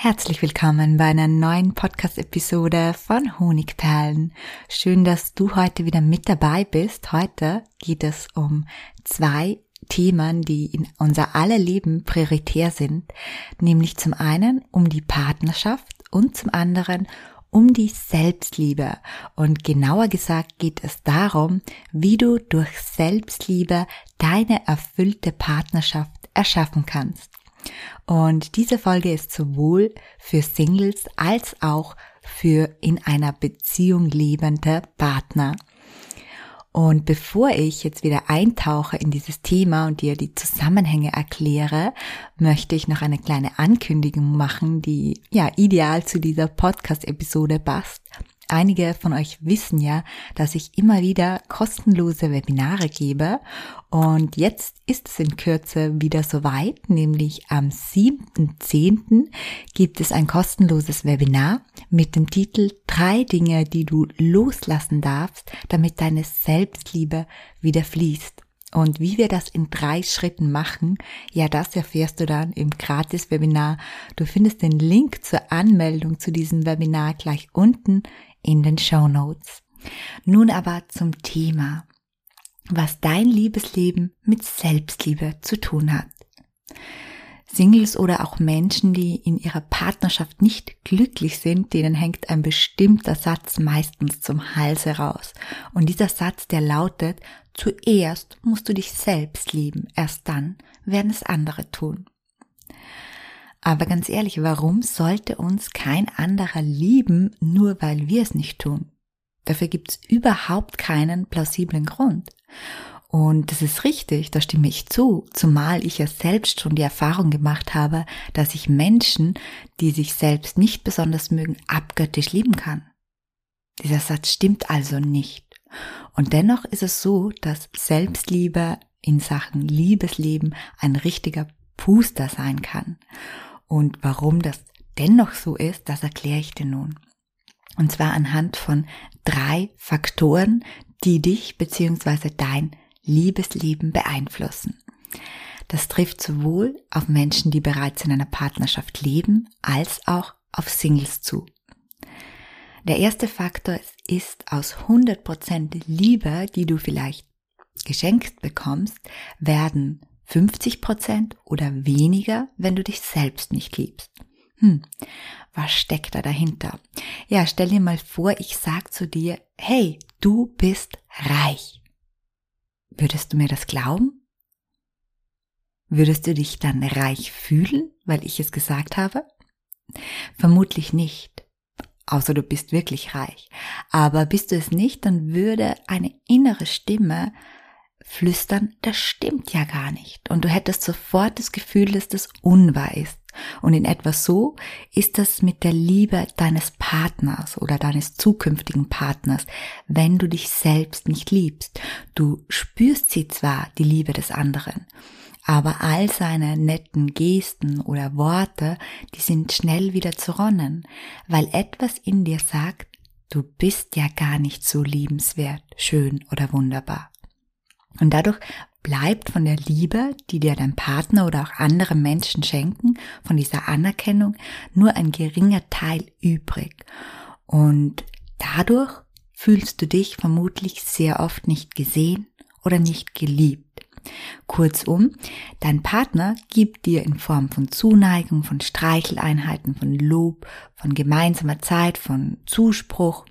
Herzlich willkommen bei einer neuen Podcast-Episode von Honigperlen. Schön, dass du heute wieder mit dabei bist. Heute geht es um zwei Themen, die in unser aller Leben prioritär sind, nämlich zum einen um die Partnerschaft und zum anderen um die Selbstliebe. Und genauer gesagt geht es darum, wie du durch Selbstliebe deine erfüllte Partnerschaft erschaffen kannst. Und diese Folge ist sowohl für Singles als auch für in einer Beziehung lebende Partner. Und bevor ich jetzt wieder eintauche in dieses Thema und dir die Zusammenhänge erkläre, möchte ich noch eine kleine Ankündigung machen, die ja ideal zu dieser Podcast-Episode passt. Einige von euch wissen ja, dass ich immer wieder kostenlose Webinare gebe und jetzt ist es in Kürze wieder soweit, nämlich am 7.10. gibt es ein kostenloses Webinar mit dem Titel Drei Dinge, die du loslassen darfst, damit deine Selbstliebe wieder fließt. Und wie wir das in drei Schritten machen, ja, das erfährst du dann im Gratis-Webinar. Du findest den Link zur Anmeldung zu diesem Webinar gleich unten in den Show Notes. Nun aber zum Thema, was dein Liebesleben mit Selbstliebe zu tun hat. Singles oder auch Menschen, die in ihrer Partnerschaft nicht glücklich sind, denen hängt ein bestimmter Satz meistens zum Hals heraus. Und dieser Satz, der lautet, zuerst musst du dich selbst lieben, erst dann werden es andere tun. Aber ganz ehrlich, warum sollte uns kein anderer lieben, nur weil wir es nicht tun? Dafür gibt es überhaupt keinen plausiblen Grund. Und das ist richtig, da stimme ich zu, zumal ich ja selbst schon die Erfahrung gemacht habe, dass ich Menschen, die sich selbst nicht besonders mögen, abgöttisch lieben kann. Dieser Satz stimmt also nicht. Und dennoch ist es so, dass Selbstliebe in Sachen Liebesleben ein richtiger Puster sein kann. Und warum das dennoch so ist, das erkläre ich dir nun. Und zwar anhand von drei Faktoren, die dich bzw. dein Liebesleben beeinflussen. Das trifft sowohl auf Menschen, die bereits in einer Partnerschaft leben, als auch auf Singles zu. Der erste Faktor ist aus 100% Liebe, die du vielleicht geschenkt bekommst, werden 50 Prozent oder weniger, wenn du dich selbst nicht liebst. Hm, was steckt da dahinter? Ja, stell dir mal vor, ich sag zu dir, hey, du bist reich. Würdest du mir das glauben? Würdest du dich dann reich fühlen, weil ich es gesagt habe? Vermutlich nicht. Außer du bist wirklich reich. Aber bist du es nicht, dann würde eine innere Stimme flüstern, das stimmt ja gar nicht. Und du hättest sofort das Gefühl, dass das unwahr ist. Und in etwa so ist das mit der Liebe deines Partners oder deines zukünftigen Partners, wenn du dich selbst nicht liebst. Du spürst sie zwar, die Liebe des anderen, aber all seine netten Gesten oder Worte, die sind schnell wieder zerronnen, weil etwas in dir sagt, du bist ja gar nicht so liebenswert, schön oder wunderbar. Und dadurch bleibt von der Liebe, die dir dein Partner oder auch andere Menschen schenken, von dieser Anerkennung nur ein geringer Teil übrig. Und dadurch fühlst du dich vermutlich sehr oft nicht gesehen oder nicht geliebt. Kurzum, dein Partner gibt dir in Form von Zuneigung, von Streicheleinheiten, von Lob, von gemeinsamer Zeit, von Zuspruch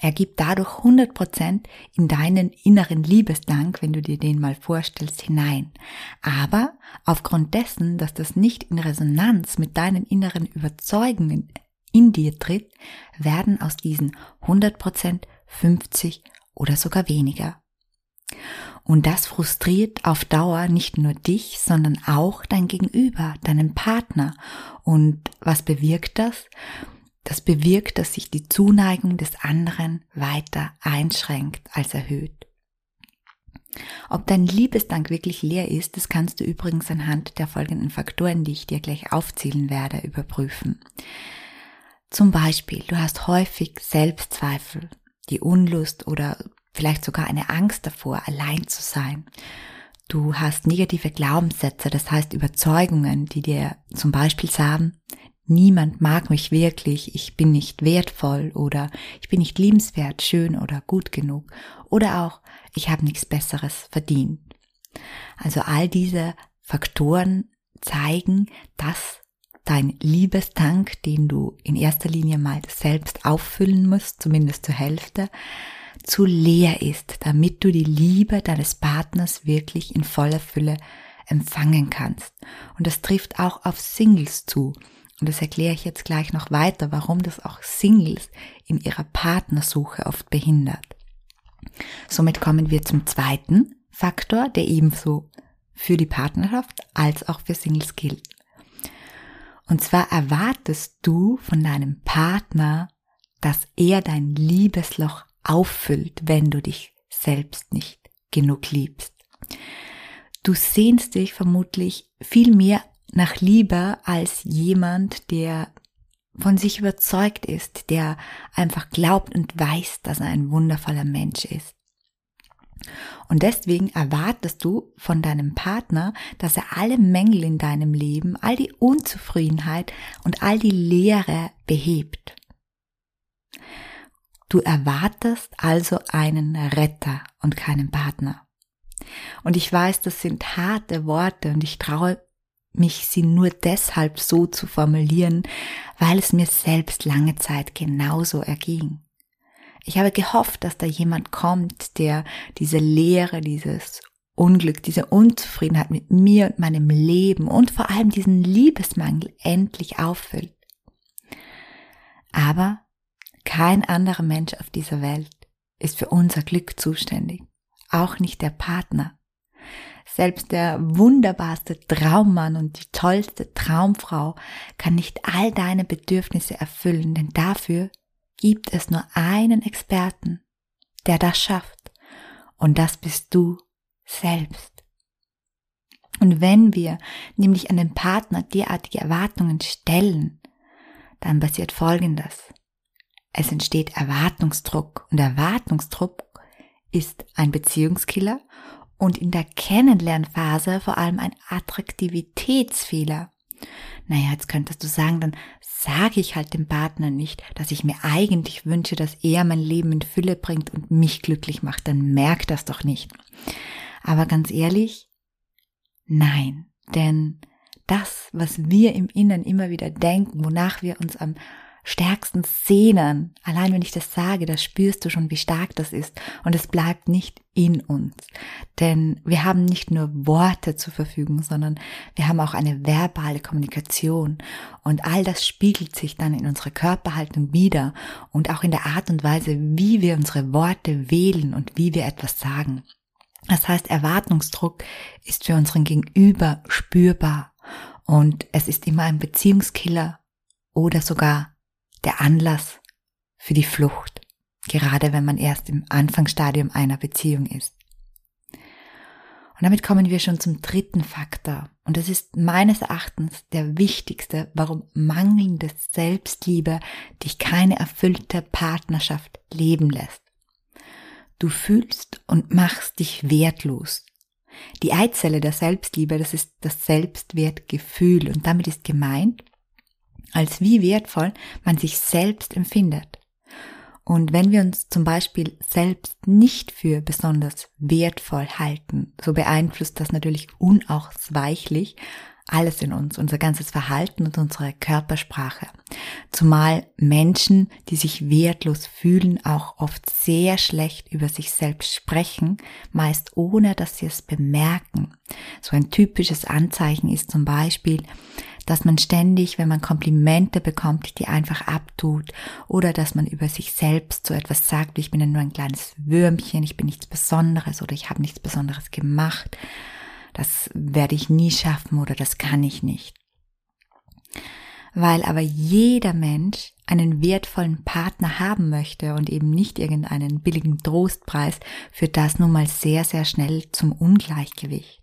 er gibt dadurch 100% in deinen inneren Liebesdank, wenn du dir den mal vorstellst, hinein. Aber aufgrund dessen, dass das nicht in Resonanz mit deinen inneren Überzeugungen in dir tritt, werden aus diesen 100% 50 oder sogar weniger. Und das frustriert auf Dauer nicht nur dich, sondern auch dein Gegenüber, deinen Partner. Und was bewirkt das? Das bewirkt, dass sich die Zuneigung des anderen weiter einschränkt als erhöht. Ob dein Liebesdank wirklich leer ist, das kannst du übrigens anhand der folgenden Faktoren, die ich dir gleich aufzählen werde, überprüfen. Zum Beispiel, du hast häufig Selbstzweifel, die Unlust oder vielleicht sogar eine Angst davor, allein zu sein. Du hast negative Glaubenssätze, das heißt Überzeugungen, die dir zum Beispiel sagen, niemand mag mich wirklich, ich bin nicht wertvoll oder ich bin nicht liebenswert, schön oder gut genug oder auch ich habe nichts Besseres verdient. Also all diese Faktoren zeigen, dass dein Liebestank, den du in erster Linie mal selbst auffüllen musst, zumindest zur Hälfte, zu leer ist, damit du die Liebe deines Partners wirklich in voller Fülle empfangen kannst. Und das trifft auch auf Singles zu. Und das erkläre ich jetzt gleich noch weiter, warum das auch Singles in ihrer Partnersuche oft behindert. Somit kommen wir zum zweiten Faktor, der ebenso für die Partnerschaft als auch für Singles gilt. Und zwar erwartest du von deinem Partner, dass er dein Liebesloch auffüllt, wenn du dich selbst nicht genug liebst. Du sehnst dich vermutlich viel mehr nach Liebe als jemand, der von sich überzeugt ist, der einfach glaubt und weiß, dass er ein wundervoller Mensch ist. Und deswegen erwartest du von deinem Partner, dass er alle Mängel in deinem Leben, all die Unzufriedenheit und all die Leere behebt. Du erwartest also einen Retter und keinen Partner. Und ich weiß, das sind harte Worte und ich traue mich, sie nur deshalb so zu formulieren, weil es mir selbst lange Zeit genauso erging. Ich habe gehofft, dass da jemand kommt, der diese Leere, dieses Unglück, diese Unzufriedenheit mit mir und meinem Leben und vor allem diesen Liebesmangel endlich auffüllt. Aber kein anderer Mensch auf dieser Welt ist für unser Glück zuständig, auch nicht der Partner. Selbst der wunderbarste Traummann und die tollste Traumfrau kann nicht all deine Bedürfnisse erfüllen, denn dafür gibt es nur einen Experten, der das schafft. Und das bist du selbst. Und wenn wir nämlich an den Partner derartige Erwartungen stellen, dann passiert Folgendes. Es entsteht Erwartungsdruck und Erwartungsdruck ist ein Beziehungskiller und in der Kennenlernphase vor allem ein Attraktivitätsfehler. Naja, jetzt könntest du sagen, dann sage ich halt dem Partner nicht, dass ich mir eigentlich wünsche, dass er mein Leben in Fülle bringt und mich glücklich macht, dann merkt das doch nicht. Aber ganz ehrlich, nein, denn das, was wir im Innern immer wieder denken, wonach wir uns am stärksten sehnen. Allein wenn ich das sage, da spürst du schon, wie stark das ist. Und es bleibt nicht in uns. Denn wir haben nicht nur Worte zur Verfügung, sondern wir haben auch eine verbale Kommunikation. Und all das spiegelt sich dann in unserer Körperhaltung wieder und auch in der Art und Weise, wie wir unsere Worte wählen und wie wir etwas sagen. Das heißt, Erwartungsdruck ist für unseren Gegenüber spürbar. Und es ist immer ein Beziehungskiller oder sogar der Anlass für die Flucht, gerade wenn man erst im Anfangsstadium einer Beziehung ist. Und damit kommen wir schon zum dritten Faktor. Und das ist meines Erachtens der wichtigste, warum mangelnde Selbstliebe dich keine erfüllte Partnerschaft leben lässt. Du fühlst und machst dich wertlos. Die Eizelle der Selbstliebe, das ist das Selbstwertgefühl und damit ist gemeint, als wie wertvoll man sich selbst empfindet. Und wenn wir uns zum Beispiel selbst nicht für besonders wertvoll halten, so beeinflusst das natürlich unausweichlich alles in uns, unser ganzes Verhalten und unsere Körpersprache. Zumal Menschen, die sich wertlos fühlen, auch oft sehr schlecht über sich selbst sprechen, meist ohne dass sie es bemerken. So ein typisches Anzeichen ist zum Beispiel, dass man ständig, wenn man Komplimente bekommt, die einfach abtut oder dass man über sich selbst so etwas sagt, wie ich bin ja nur ein kleines Würmchen, ich bin nichts Besonderes oder ich habe nichts Besonderes gemacht, das werde ich nie schaffen oder das kann ich nicht. Weil aber jeder Mensch einen wertvollen Partner haben möchte und eben nicht irgendeinen billigen Trostpreis, führt das nun mal sehr, sehr schnell zum Ungleichgewicht.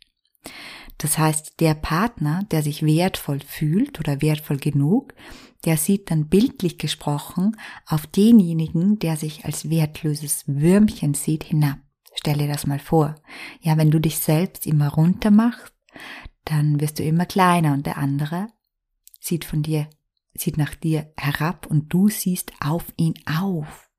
Das heißt, der Partner, der sich wertvoll fühlt oder wertvoll genug, der sieht dann bildlich gesprochen auf denjenigen, der sich als wertloses Würmchen sieht, hinab. Stell dir das mal vor. Ja, wenn du dich selbst immer runter machst, dann wirst du immer kleiner und der andere sieht von dir, sieht nach dir herab und du siehst auf ihn auf.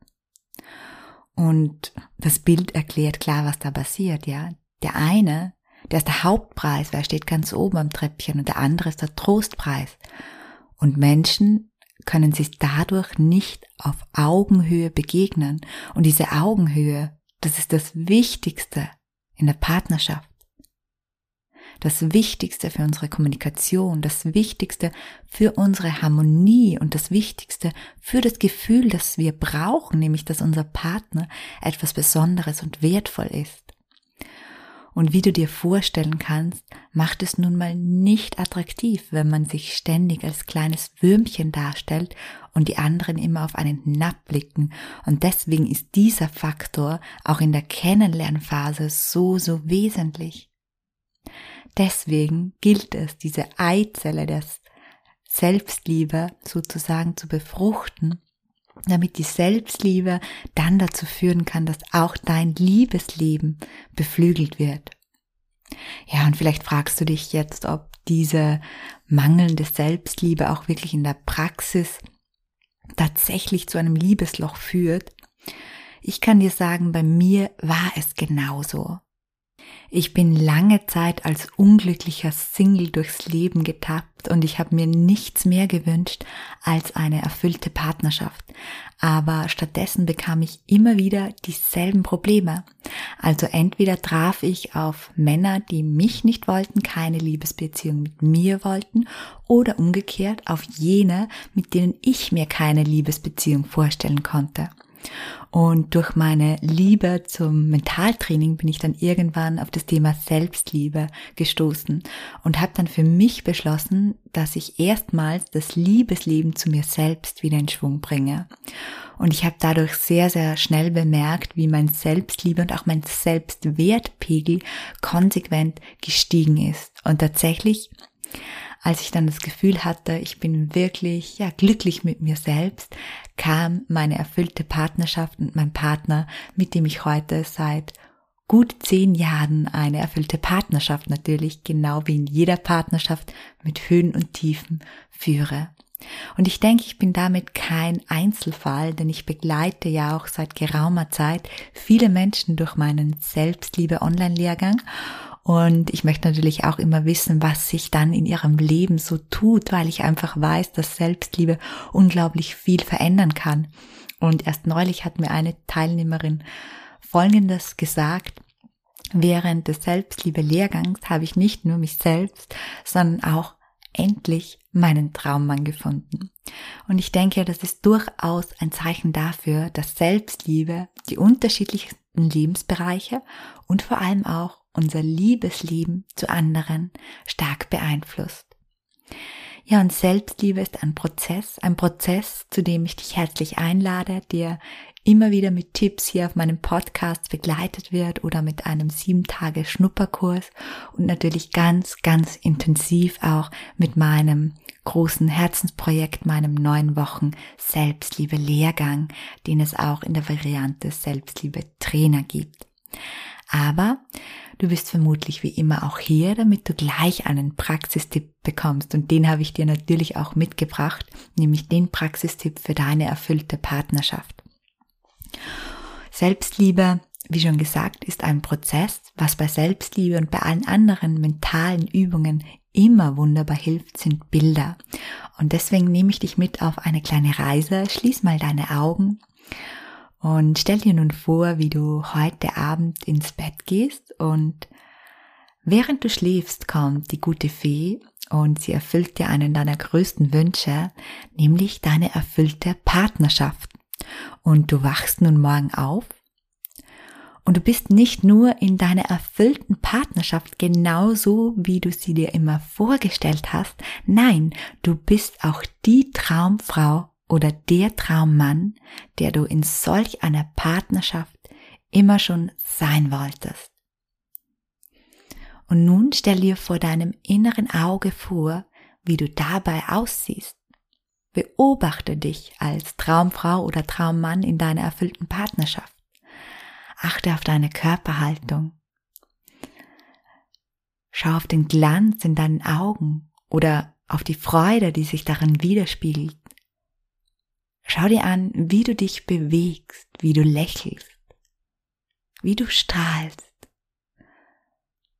Und das Bild erklärt klar, was da passiert, ja. Der eine, der ist der Hauptpreis, weil er steht ganz oben am Treppchen und der andere ist der Trostpreis. Und Menschen können sich dadurch nicht auf Augenhöhe begegnen. Und diese Augenhöhe, das ist das Wichtigste in der Partnerschaft. Das Wichtigste für unsere Kommunikation, das Wichtigste für unsere Harmonie und das Wichtigste für das Gefühl, das wir brauchen, nämlich dass unser Partner etwas Besonderes und wertvoll ist. Und wie du dir vorstellen kannst, macht es nun mal nicht attraktiv, wenn man sich ständig als kleines Würmchen darstellt und die anderen immer auf einen hinabblicken. Und deswegen ist dieser Faktor auch in der Kennenlernphase so, so wesentlich. Deswegen gilt es, diese Eizelle der Selbstliebe sozusagen zu befruchten damit die Selbstliebe dann dazu führen kann, dass auch dein Liebesleben beflügelt wird. Ja, und vielleicht fragst du dich jetzt, ob diese mangelnde Selbstliebe auch wirklich in der Praxis tatsächlich zu einem Liebesloch führt. Ich kann dir sagen, bei mir war es genauso. Ich bin lange Zeit als unglücklicher Single durchs Leben getappt und ich habe mir nichts mehr gewünscht als eine erfüllte Partnerschaft. Aber stattdessen bekam ich immer wieder dieselben Probleme. Also entweder traf ich auf Männer, die mich nicht wollten, keine Liebesbeziehung mit mir wollten, oder umgekehrt auf jene, mit denen ich mir keine Liebesbeziehung vorstellen konnte. Und durch meine Liebe zum Mentaltraining bin ich dann irgendwann auf das Thema Selbstliebe gestoßen und habe dann für mich beschlossen, dass ich erstmals das Liebesleben zu mir selbst wieder in Schwung bringe. Und ich habe dadurch sehr, sehr schnell bemerkt, wie mein Selbstliebe und auch mein Selbstwertpegel konsequent gestiegen ist. Und tatsächlich als ich dann das Gefühl hatte, ich bin wirklich ja glücklich mit mir selbst, kam meine erfüllte Partnerschaft und mein Partner, mit dem ich heute seit gut zehn Jahren eine erfüllte Partnerschaft natürlich, genau wie in jeder Partnerschaft mit Höhen und Tiefen führe. Und ich denke, ich bin damit kein Einzelfall, denn ich begleite ja auch seit geraumer Zeit viele Menschen durch meinen Selbstliebe-Online-Lehrgang und ich möchte natürlich auch immer wissen, was sich dann in ihrem Leben so tut, weil ich einfach weiß, dass Selbstliebe unglaublich viel verändern kann. Und erst neulich hat mir eine Teilnehmerin Folgendes gesagt. Während des Selbstliebe-Lehrgangs habe ich nicht nur mich selbst, sondern auch endlich meinen Traummann gefunden. Und ich denke, das ist durchaus ein Zeichen dafür, dass Selbstliebe die unterschiedlichsten Lebensbereiche und vor allem auch unser Liebesleben zu anderen stark beeinflusst. Ja, und Selbstliebe ist ein Prozess, ein Prozess, zu dem ich dich herzlich einlade, der immer wieder mit Tipps hier auf meinem Podcast begleitet wird oder mit einem sieben Tage Schnupperkurs und natürlich ganz, ganz intensiv auch mit meinem großen Herzensprojekt, meinem neun Wochen Selbstliebe Lehrgang, den es auch in der Variante Selbstliebe Trainer gibt. Aber Du bist vermutlich wie immer auch hier, damit du gleich einen Praxistipp bekommst. Und den habe ich dir natürlich auch mitgebracht, nämlich den Praxistipp für deine erfüllte Partnerschaft. Selbstliebe, wie schon gesagt, ist ein Prozess, was bei Selbstliebe und bei allen anderen mentalen Übungen immer wunderbar hilft, sind Bilder. Und deswegen nehme ich dich mit auf eine kleine Reise. Schließ mal deine Augen und stell dir nun vor, wie du heute Abend ins Bett gehst und während du schläfst kommt die gute Fee und sie erfüllt dir einen deiner größten Wünsche, nämlich deine erfüllte Partnerschaft. Und du wachst nun morgen auf und du bist nicht nur in deiner erfüllten Partnerschaft genauso, wie du sie dir immer vorgestellt hast. Nein, du bist auch die Traumfrau oder der Traummann, der du in solch einer Partnerschaft immer schon sein wolltest. Und nun stell dir vor deinem inneren Auge vor, wie du dabei aussiehst. Beobachte dich als Traumfrau oder Traummann in deiner erfüllten Partnerschaft. Achte auf deine Körperhaltung. Schau auf den Glanz in deinen Augen oder auf die Freude, die sich darin widerspiegelt. Schau dir an, wie du dich bewegst, wie du lächelst, wie du strahlst.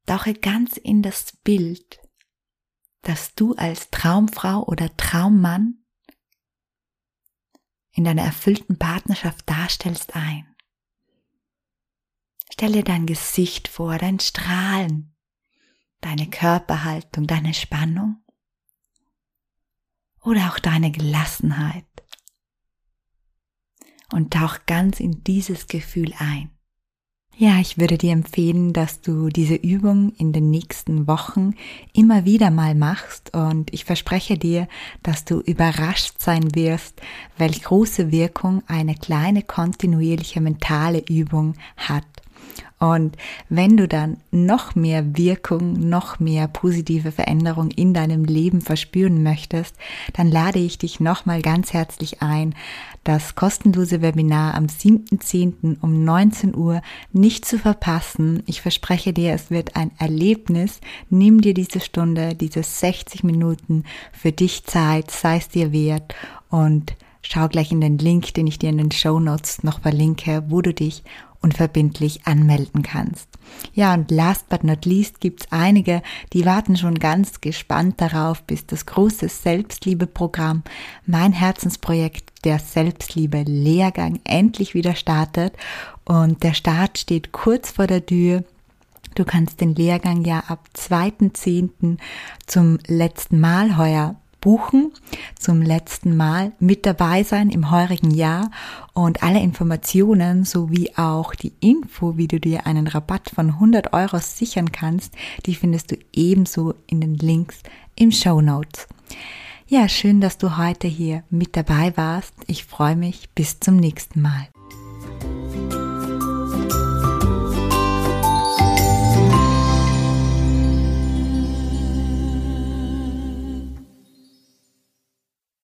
Tauche ganz in das Bild, das du als Traumfrau oder Traummann in deiner erfüllten Partnerschaft darstellst ein. Stell dir dein Gesicht vor, dein Strahlen, deine Körperhaltung, deine Spannung oder auch deine Gelassenheit. Und tauch ganz in dieses Gefühl ein. Ja, ich würde dir empfehlen, dass du diese Übung in den nächsten Wochen immer wieder mal machst und ich verspreche dir, dass du überrascht sein wirst, welch große Wirkung eine kleine kontinuierliche mentale Übung hat. Und wenn du dann noch mehr Wirkung, noch mehr positive Veränderung in deinem Leben verspüren möchtest, dann lade ich dich nochmal ganz herzlich ein, das kostenlose Webinar am 7.10. um 19 Uhr nicht zu verpassen. Ich verspreche dir, es wird ein Erlebnis. Nimm dir diese Stunde, diese 60 Minuten für dich Zeit, sei es dir wert und schau gleich in den Link, den ich dir in den Show Notes noch verlinke, wo du dich unverbindlich anmelden kannst. Ja, und last but not least gibt's einige, die warten schon ganz gespannt darauf, bis das große Selbstliebeprogramm, mein Herzensprojekt, der Selbstliebe-Lehrgang endlich wieder startet. Und der Start steht kurz vor der Tür. Du kannst den Lehrgang ja ab 2.10. zum letzten Mal heuer buchen, zum letzten Mal mit dabei sein im heurigen Jahr und alle Informationen sowie auch die Info, wie du dir einen Rabatt von 100 Euro sichern kannst, die findest du ebenso in den Links im Show Notes. Ja, schön, dass du heute hier mit dabei warst. Ich freue mich. Bis zum nächsten Mal.